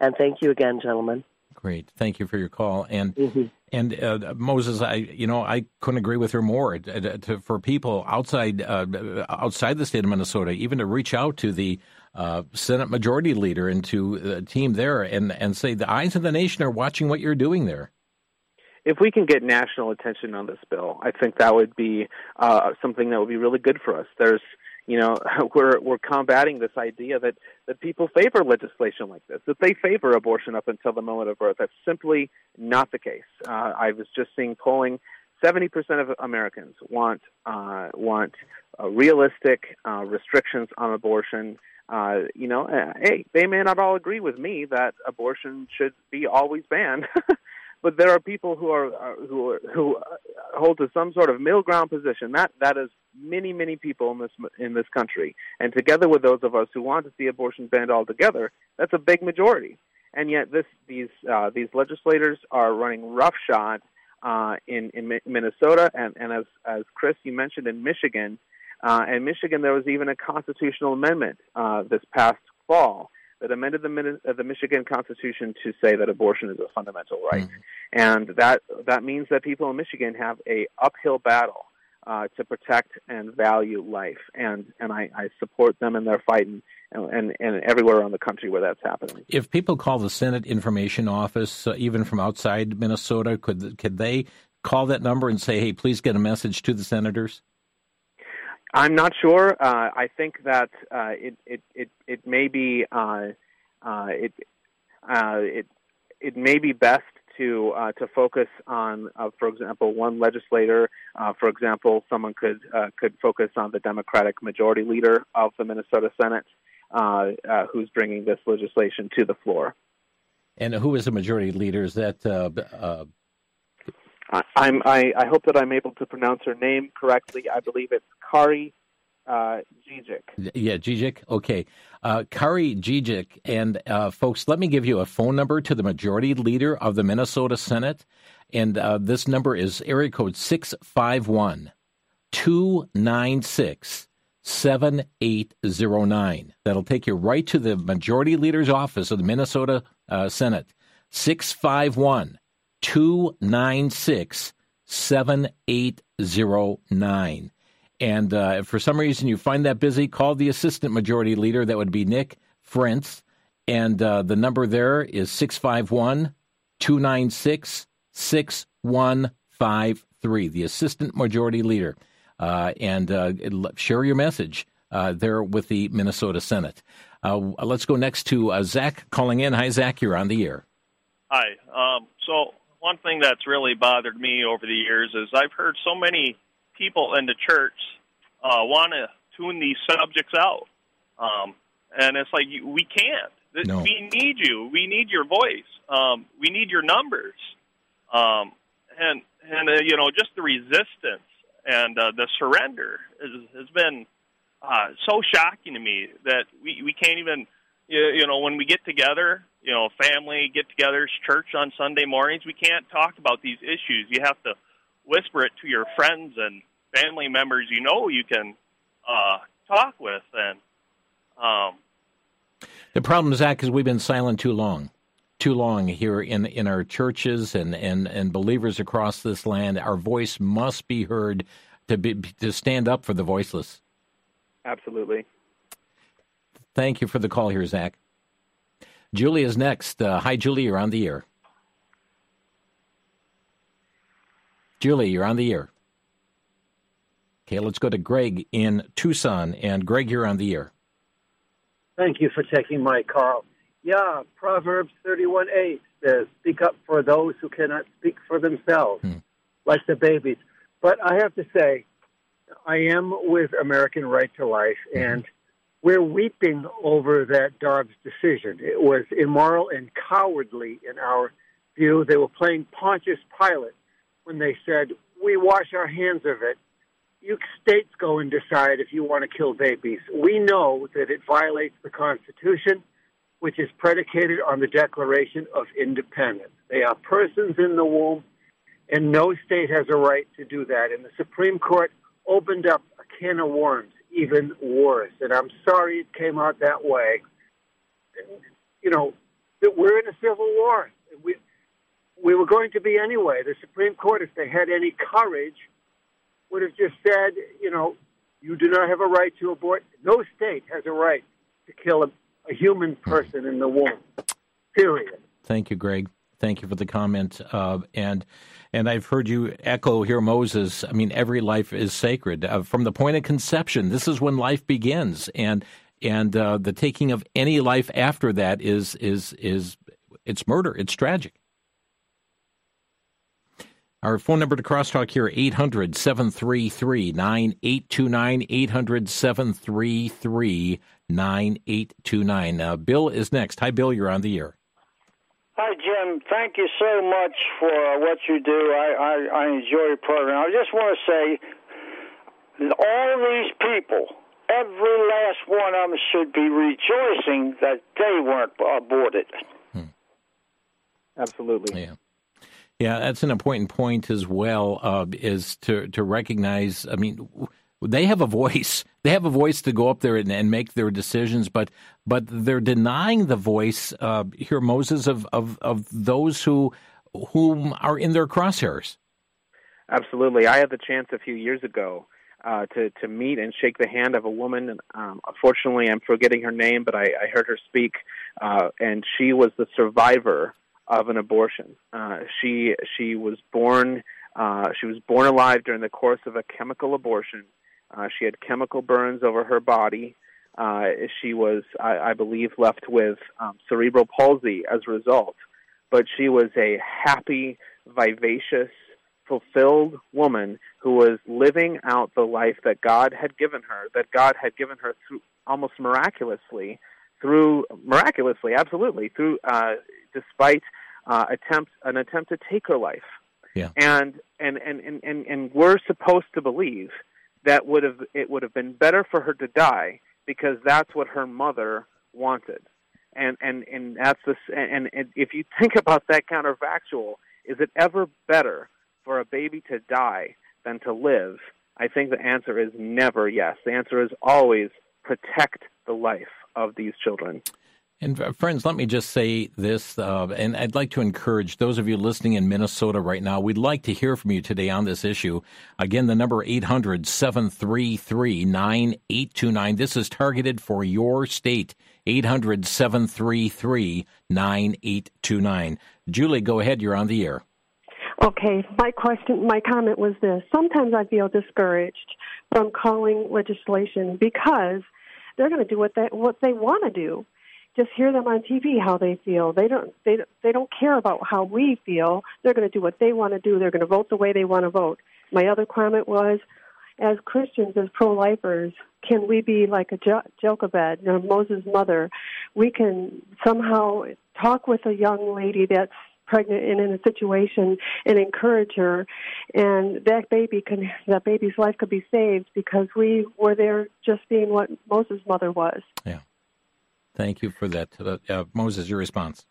G: And thank you again, gentlemen.
B: Great, thank you for your call. And mm-hmm. and uh, Moses, I you know I couldn't agree with her more. To, to, for people outside uh, outside the state of Minnesota, even to reach out to the uh, Senate Majority Leader and to the team there, and and say the eyes of the nation are watching what you're doing there.
C: If we can get national attention on this bill, I think that would be uh, something that would be really good for us. There's you know we're we're combating this idea that that people favor legislation like this that they favor abortion up until the moment of birth. That's simply not the case. Uh, i was just seeing polling. 70% of Americans want uh, want uh, realistic uh, restrictions on abortion. Uh, you know, uh, hey, they may not all agree with me that abortion should be always banned, but there are people who are who are, who hold to some sort of middle ground position. That that is many many people in this in this country, and together with those of us who want to see abortion banned altogether, that's a big majority. And yet, this these uh, these legislators are running roughshod uh, in, in Minnesota, and, and as, as Chris, you mentioned in Michigan. Uh, in Michigan, there was even a constitutional amendment uh, this past fall that amended the, uh, the Michigan Constitution to say that abortion is a fundamental right, mm-hmm. and that that means that people in Michigan have a uphill battle uh, to protect and value life, and and I, I support them in their fight and, and and everywhere around the country where that's happening.
B: If people call the Senate Information Office, uh, even from outside Minnesota, could could they call that number and say, "Hey, please get a message to the senators"?
C: I'm not sure. Uh, I think that uh, it, it it it may be uh, uh it uh, it it may be best to uh, to focus on, for example, one legislator. for example, someone could could focus on the Democratic Majority Leader of the Minnesota Senate, who's bringing this legislation to the floor.
B: And who is the Majority Leader? Is that
C: I'm, I, I hope that I'm able to pronounce her name correctly. I believe it's Kari uh.
B: Yeah, Dziedzic. Okay. Uh, Kari Dziedzic. And uh, folks, let me give you a phone number to the majority leader of the Minnesota Senate. And uh, this number is area code 651 296 7809. That'll take you right to the majority leader's office of the Minnesota uh, Senate. 651 296 7809. And uh, if for some reason you find that busy, call the assistant majority leader. That would be Nick Frentz. And uh, the number there is 651 296 6153, the assistant majority leader. Uh, and uh, share your message uh, there with the Minnesota Senate. Uh, let's go next to Zach calling in. Hi, Zach. You're on the air.
H: Hi. Um, so one thing that's really bothered me over the years is I've heard so many people in the church uh, want to tune these subjects out, um, and it's like we can't. No. We need you. We need your voice. Um, we need your numbers, um, and and uh, you know just the resistance and uh, the surrender has, has been uh, so shocking to me that we we can't even you know when we get together you know, family get-togethers, church on Sunday mornings. We can't talk about these issues. You have to whisper it to your friends and family members you know you can uh, talk with. And um,
B: the problem, Zach, is we've been silent too long. Too long here in, in our churches and, and, and believers across this land. Our voice must be heard to be to stand up for the voiceless.
C: Absolutely.
B: Thank you for the call here, Zach. Julie is next. Uh, hi, Julie. You're on the air. Julie, you're on the air. Okay, let's go to Greg in Tucson. And Greg, you're on the air.
I: Thank you for taking my call. Yeah, Proverbs 31 8 says, Speak up for those who cannot speak for themselves, hmm. like the babies. But I have to say, I am with American Right to Life, mm-hmm. and we're weeping over that Dobbs decision. It was immoral and cowardly in our view. They were playing Pontius Pilate when they said, We wash our hands of it. You states go and decide if you want to kill babies. We know that it violates the Constitution, which is predicated on the Declaration of Independence. They are persons in the womb, and no state has a right to do that. And the Supreme Court opened up a can of worms even worse. And I'm sorry it came out that way. You know, that we're in a civil war. We we were going to be anyway. The Supreme Court, if they had any courage, would have just said, you know, you do not have a right to abort. No state has a right to kill a, a human person in the womb. Period.
B: Thank you, Greg. Thank you for the comment. Uh, and and I've heard you echo here, Moses. I mean, every life is sacred uh, from the point of conception. This is when life begins, and and uh, the taking of any life after that is is is it's murder. It's tragic. Our phone number to crosstalk here 800 733 9829 800 733 9829. Uh, Bill is next. Hi, Bill. You're on the air.
J: Hi, Jim. Thank you so much for uh, what you do. I, I, I enjoy your program. I just want to say all these people, every last one of them should be rejoicing that they weren't aborted.
C: Hmm. Absolutely.
B: Yeah. Yeah, that's an important point as well. Uh, is to to recognize. I mean, they have a voice. They have a voice to go up there and, and make their decisions, but but they're denying the voice uh, here, Moses, of, of of those who whom are in their crosshairs.
C: Absolutely, I had the chance a few years ago uh, to to meet and shake the hand of a woman. Um, unfortunately, I'm forgetting her name, but I, I heard her speak, uh, and she was the survivor of an abortion. Uh, she she was born uh, she was born alive during the course of a chemical abortion. Uh, she had chemical burns over her body. Uh, she was, I, I believe, left with um, cerebral palsy as a result. But she was a happy, vivacious, fulfilled woman who was living out the life that God had given her, that God had given her through almost miraculously, through miraculously, absolutely, through uh, despite uh, attempt an attempt to take her life.
B: Yeah.
C: And, and and and and and we're supposed to believe that would have it would have been better for her to die because that's what her mother wanted. And and and that's the and, and if you think about that counterfactual, is it ever better for a baby to die than to live? I think the answer is never yes. The answer is always protect the life of these children.
B: And uh, friends, let me just say this, uh, and I'd like to encourage those of you listening in Minnesota right now. We'd like to hear from you today on this issue. Again, the number 800-733-9829. This is targeted for your state. 800-733-9829. Julie, go ahead. You're on the air.
K: Okay, my question, my comment was this. Sometimes I feel discouraged from calling legislation because they're going to do what they what they want to do just hear them on TV how they feel. They don't they they don't care about how we feel. They're going to do what they want to do. They're going to vote the way they want to vote. My other comment was, as Christians, as pro-lifers, can we be like a jo- Jochebed, you know, Moses' mother? We can somehow talk with a young lady that's pregnant and in a situation and encourage her and that baby can that baby's life could be saved because we were there just being what Moses' mother was.
B: Yeah. Thank you for that. Uh, uh, Moses, your response.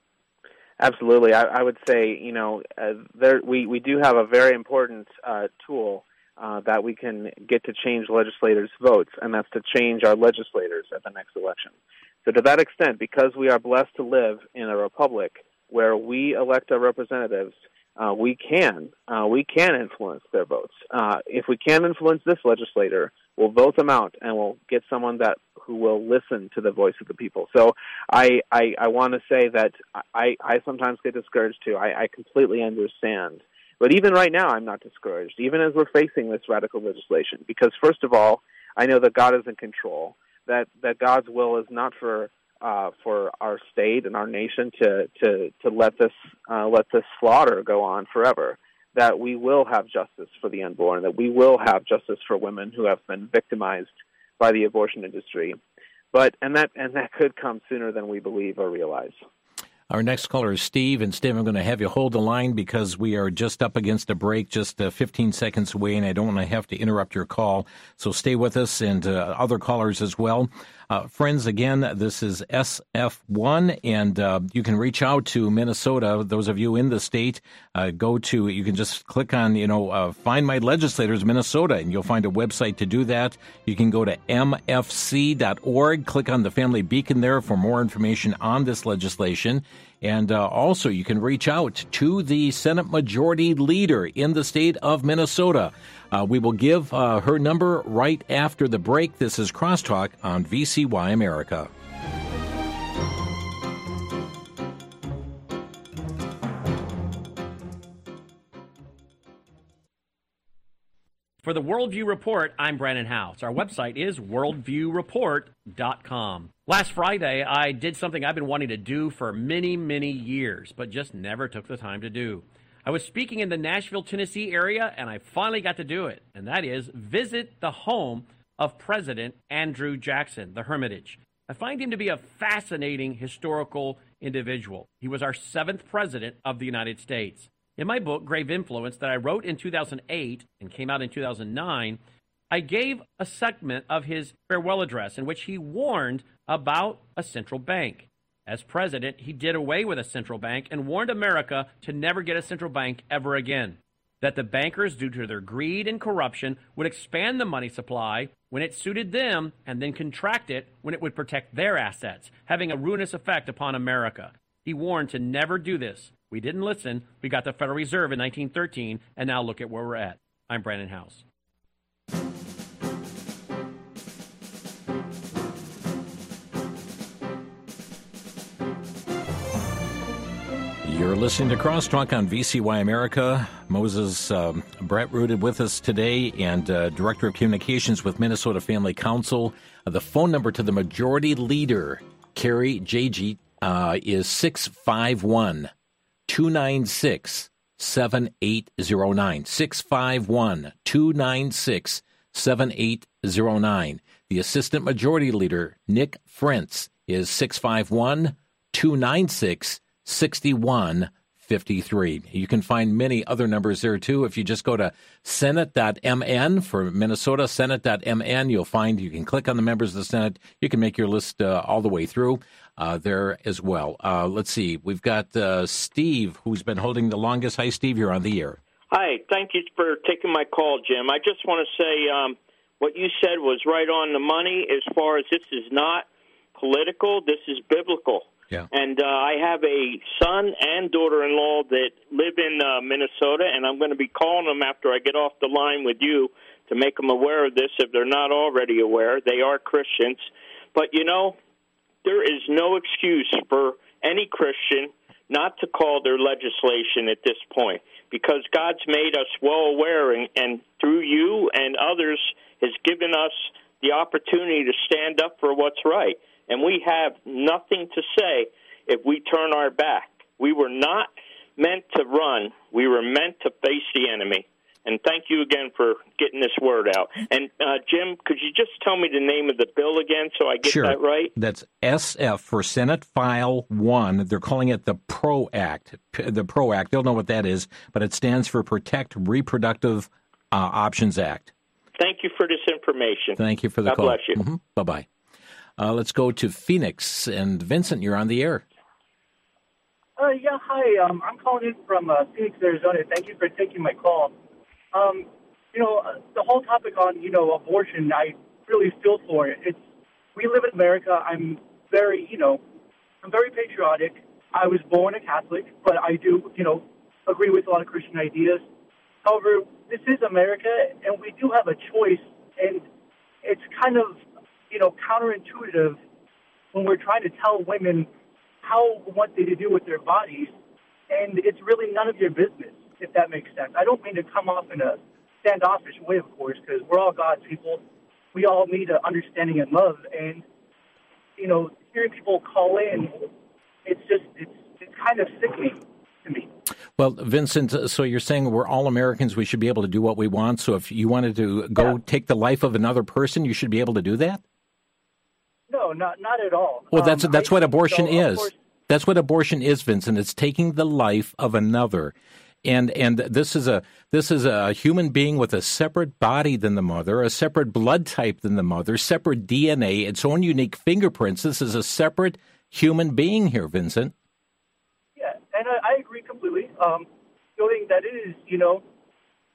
C: Absolutely. I, I would say, you know, uh, there we, we do have a very important uh, tool uh, that we can get to change legislators' votes, and that's to change our legislators at the next election. So, to that extent, because we are blessed to live in a republic where we elect our representatives, uh, we can we can influence their votes. If we can influence this legislator, we'll vote them out, and we'll get someone that who will listen to the voice of the people. So I I, I want to say that I, I sometimes get discouraged too. I, I completely understand. But even right now, I'm not discouraged, even as we're facing this radical legislation, because first of all, I know that God is in control. That that God's will is not for uh, for our state and our nation to to to let this uh, let this slaughter go on forever. That we will have justice for the unborn. That we will have justice for women who have been victimized by the abortion industry. But and that and that could come sooner than we believe or realize.
B: Our next caller is Steve, and Steve, I'm going to have you hold the line because we are just up against a break, just uh, 15 seconds away, and I don't want to have to interrupt your call. So stay with us and uh, other callers as well. Uh, friends, again, this is SF1, and uh, you can reach out to Minnesota. Those of you in the state, uh, go to, you can just click on, you know, uh, find my legislators, Minnesota, and you'll find a website to do that. You can go to mfc.org, click on the family beacon there for more information on this legislation. And uh, also, you can reach out to the Senate Majority Leader in the state of Minnesota. Uh, we will give uh, her number right after the break. This is Crosstalk on VCY America.
L: For the Worldview Report, I'm Brandon House. Our website is worldviewreport.com. Last Friday, I did something I've been wanting to do for many, many years, but just never took the time to do. I was speaking in the Nashville, Tennessee area, and I finally got to do it, and that is visit the home of President Andrew Jackson, the Hermitage. I find him to be a fascinating historical individual. He was our seventh president of the United States. In my book, Grave Influence, that I wrote in 2008 and came out in 2009, I gave a segment of his farewell address in which he warned about a central bank. As president, he did away with a central bank and warned America to never get a central bank ever again. That the bankers, due to their greed and corruption, would expand the money supply when it suited them and then contract it when it would protect their assets, having a ruinous effect upon America. He warned to never do this. We didn't listen. We got the Federal Reserve in 1913, and now look at where we're at. I'm Brandon House.
B: You're listening to Crosstalk on VCY America. Moses um, Bratrud with us today, and uh, Director of Communications with Minnesota Family Council. Uh, the phone number to the Majority Leader, Kari Dziedzic, uh, is 651 296 7809. 651 296 7809. The Assistant Majority Leader, Nick Frentz, is 651 296 6153. You can find many other numbers there too. If you just go to Senate.mn for Minnesota, Senate.mn, you'll find you can click on the members of the Senate. You can make your list uh, all the way through uh, there as well. Uh, let's see. We've got uh, Steve, who's been holding the longest. Hi, Steve. You're on the air.
M: Hi. Thank you for taking my call, Jim. I just want to say um, what you said was right on the money as far as this is not political, this is biblical.
B: Yeah.
M: And uh, I have a son and daughter-in-law that live in uh, Minnesota, and I'm going to be calling them after I get off the line with you to make them aware of this if they're not already aware. They are Christians, but you know, there is no excuse for any Christian not to call their legislation at this point because God's made us well aware, and, and through you and others has given us the opportunity to stand up for what's right and we have nothing to say if we turn our back. We were not meant to run, we were meant to face the enemy. And thank you again for getting this word out. And uh, Jim, could you just tell me the name of the bill again so I get
B: sure.
M: that right?
B: That's SF for Senate File 1. They're calling it the PRO Act. The PRO Act, they'll know what that is, but it stands for Protect Reproductive uh, Options Act.
M: Thank you for this information.
B: Thank you for the
M: God
B: call.
M: bless you.
B: Mm-hmm. Bye bye. Uh, let's go to Phoenix. And Vincent, you're on the air.
N: Uh, yeah, hi. Um, I'm calling in from uh, Phoenix, Arizona. Thank you for taking my call. Um, you know, uh, the whole topic on, you know, abortion, I really feel for it. It's, we live in America. I'm very, you know, I'm very patriotic. I was born a Catholic, but I do, you know, agree with a lot of Christian ideas. However, this is America, and we do have a choice, and it's kind of you know, counterintuitive when we're trying to tell women how what they to do with their bodies, and it's really none of your business, if that makes sense. I don't mean to come off in a standoffish way, of course, because we're all God's people. We all need a understanding and love, and you know, hearing people call in, it's just it's it's kind of sickening to me.
B: Well, Vincent, so you're saying we're all Americans. We should be able to do what we want. So if you wanted to go yeah. take the life of another person, you should be able to do that.
N: No, not not at all.
B: Well, that's
N: um,
B: that's
N: I,
B: what abortion
N: so,
B: is.
N: Course,
B: that's what abortion is, Vincent. It's taking the life of another. And and this is a this is a human being with a separate body than the mother, a separate blood type than the mother, separate DNA, its own unique fingerprints. This is a separate human being here, Vincent.
N: Yeah, and I, I agree completely. Um, thing that is, you know,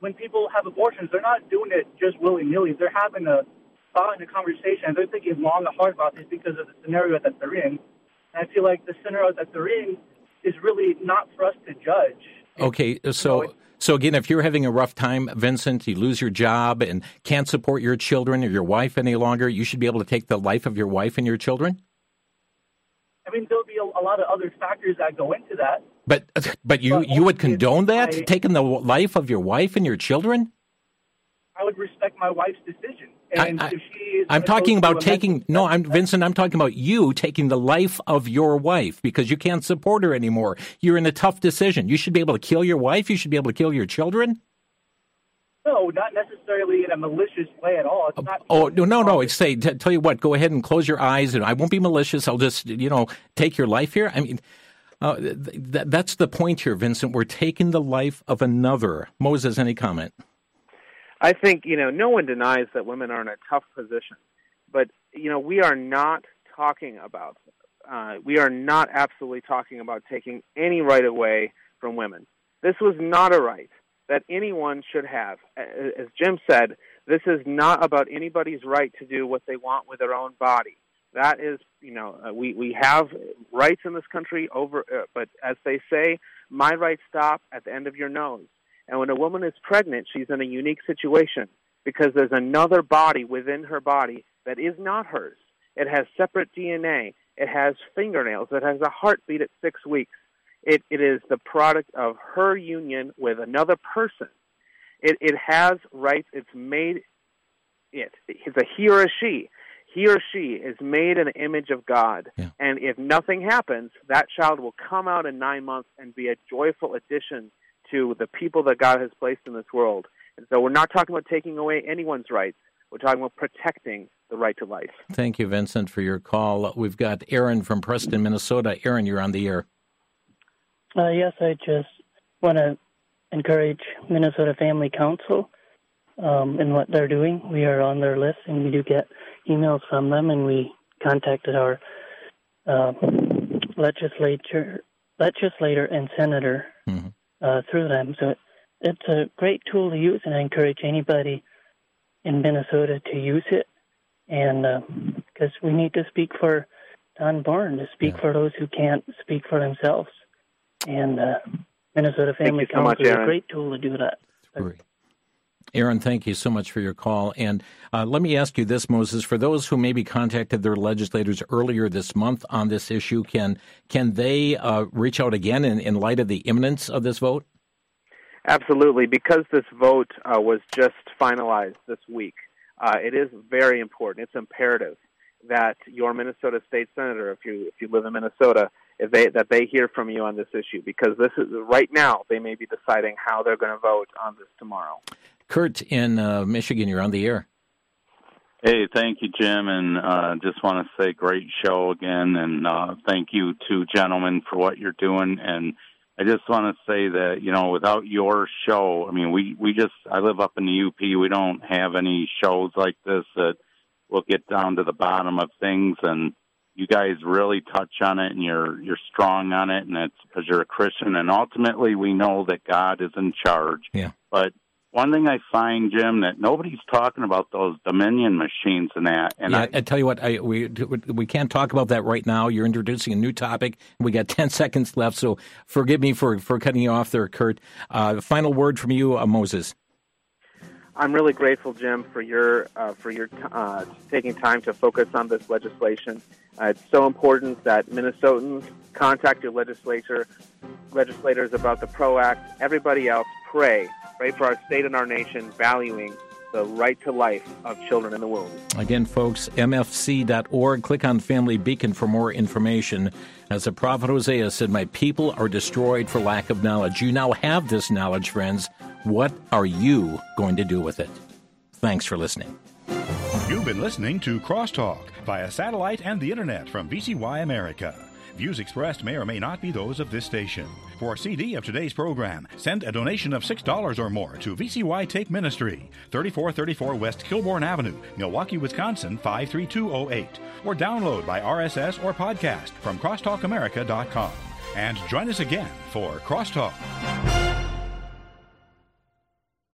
N: when people have abortions, they're not doing it just willy nilly. They're having a following the conversation, they're thinking long and hard about this because of the scenario that they're in. And I feel like the scenario that they're in is really not for us to judge.
B: Okay, uh, so. You know, so again, if you're having a rough time, Vincent, you lose your job and can't support your children or your wife any longer, you should be able to take the life of your wife and your children.
N: I mean, there'll be a, a lot of other factors that go into that.
B: But uh, but you but you would condone that I, taking the life of your wife and your children?
N: I would respect my wife's decision. And I,
B: am talking about taking no, I'm Vincent. I'm talking about you taking the life of your wife because you can't support her anymore. You're in a tough decision. You should be able to kill your wife. You should be able to kill your children.
N: No, not necessarily in a malicious way at all. It's not.
B: Oh no, no, no! It's say t- tell you what. Go ahead and close your eyes, and I won't be malicious. I'll just you know take your life here. I mean. Uh, th- th- that's the point here, Vincent. We're taking the life of another. Moses, any comment?
C: I think you know no one denies that women are in a tough position, but you know we are not talking about uh, we are not absolutely talking about taking any right away from women. This was not a right that anyone should have. As Jim said, this is not about anybody's right to do what they want with their own body. That is, you know, uh, we we have rights in this country over, uh, but as they say, my rights stop at the end of your nose. And when a woman is pregnant, she's in a unique situation because there's another body within her body that is not hers. It has separate DNA. It has fingernails. It has a heartbeat at six weeks. It, it is the product of her union with another person. It, it has rights. It's made it. It's a he or a she. He or she is made in the image of God.
B: Yeah.
C: And if nothing happens, that child will come out in nine months and be a joyful addition to the people that God has placed in this world. And so we're not talking about taking away anyone's rights. We're talking about protecting the right to life.
B: Thank you, Vincent, for your call. We've got Aaron from Preston, Minnesota. Aaron, you're on the air.
O: Uh, yes, I just want to encourage Minnesota Family Council um, in what they're doing. We are on their list, and we do get emails from them, and we contacted our uh, legislature, legislator and senator
B: mm-hmm.
O: Uh, through them. So it's a great tool to use, and I encourage anybody in Minnesota to use it, and because uh, we need to speak for Don Born, to speak
B: Yeah.
O: for those who can't speak for themselves, and uh, Minnesota
C: Thank
O: Family
C: you so much,
O: Council is a great tool to do that.
B: Great. Aaron, thank you so much for your call. And uh, let me ask you this, Moses: for those who maybe contacted their legislators earlier this month on this issue, can can they uh, reach out again in, in light of the imminence of this vote?
C: Absolutely, because this vote uh, was just finalized this week. Uh, it is very important. It's imperative that your Minnesota state senator, if you if you live in Minnesota, if they that they hear from you on this issue, because this is right now they may be deciding how they're going to vote on this tomorrow.
B: Kurt in uh, Michigan, you're on the air.
P: Hey, thank you, Jim, and uh, just want to say great show again, and uh, thank you to gentlemen for what you're doing. And I just want to say that you know, without your show, I mean, we we just I live up in the UP. We don't have any shows like this that will get down to the bottom of things, and you guys really touch on it, and you're you're strong on it, and it's because you're a Christian, and ultimately we know that God is in charge.
B: Yeah.
P: But one thing I find, Jim, that nobody's talking about those Dominion machines and that. And
B: yeah,
P: I,
B: I, tell you what, I, we we can't talk about that right now. You're introducing a new topic. We got ten seconds left, so forgive me for, for cutting you off there, Kurt. Uh, final word from you, uh, Moses.
C: I'm really grateful, Jim, for your uh, for your uh, taking time to focus on this legislation. Uh, it's so important that Minnesotans contact your legislature, legislators about the PRO Act. Everybody else, pray, pray for our state and our nation, valuing the right to life of children in the womb.
B: Again, folks, mfc.org. Click on Family Beacon for more information. As the prophet Hosea said, My people are destroyed for lack of knowledge. You now have this knowledge, friends. What are you going to do with it? Thanks for listening.
A: You've been listening to Crosstalk via satellite and the internet from VCY America. Views expressed may or may not be those of this station. For a CD of today's program, send a donation of $6 or more to VCY Take Ministry, 3434 West Kilbourn Avenue, Milwaukee, Wisconsin 53208, or download by RSS or podcast from crosstalkamerica.com. And join us again for Crosstalk.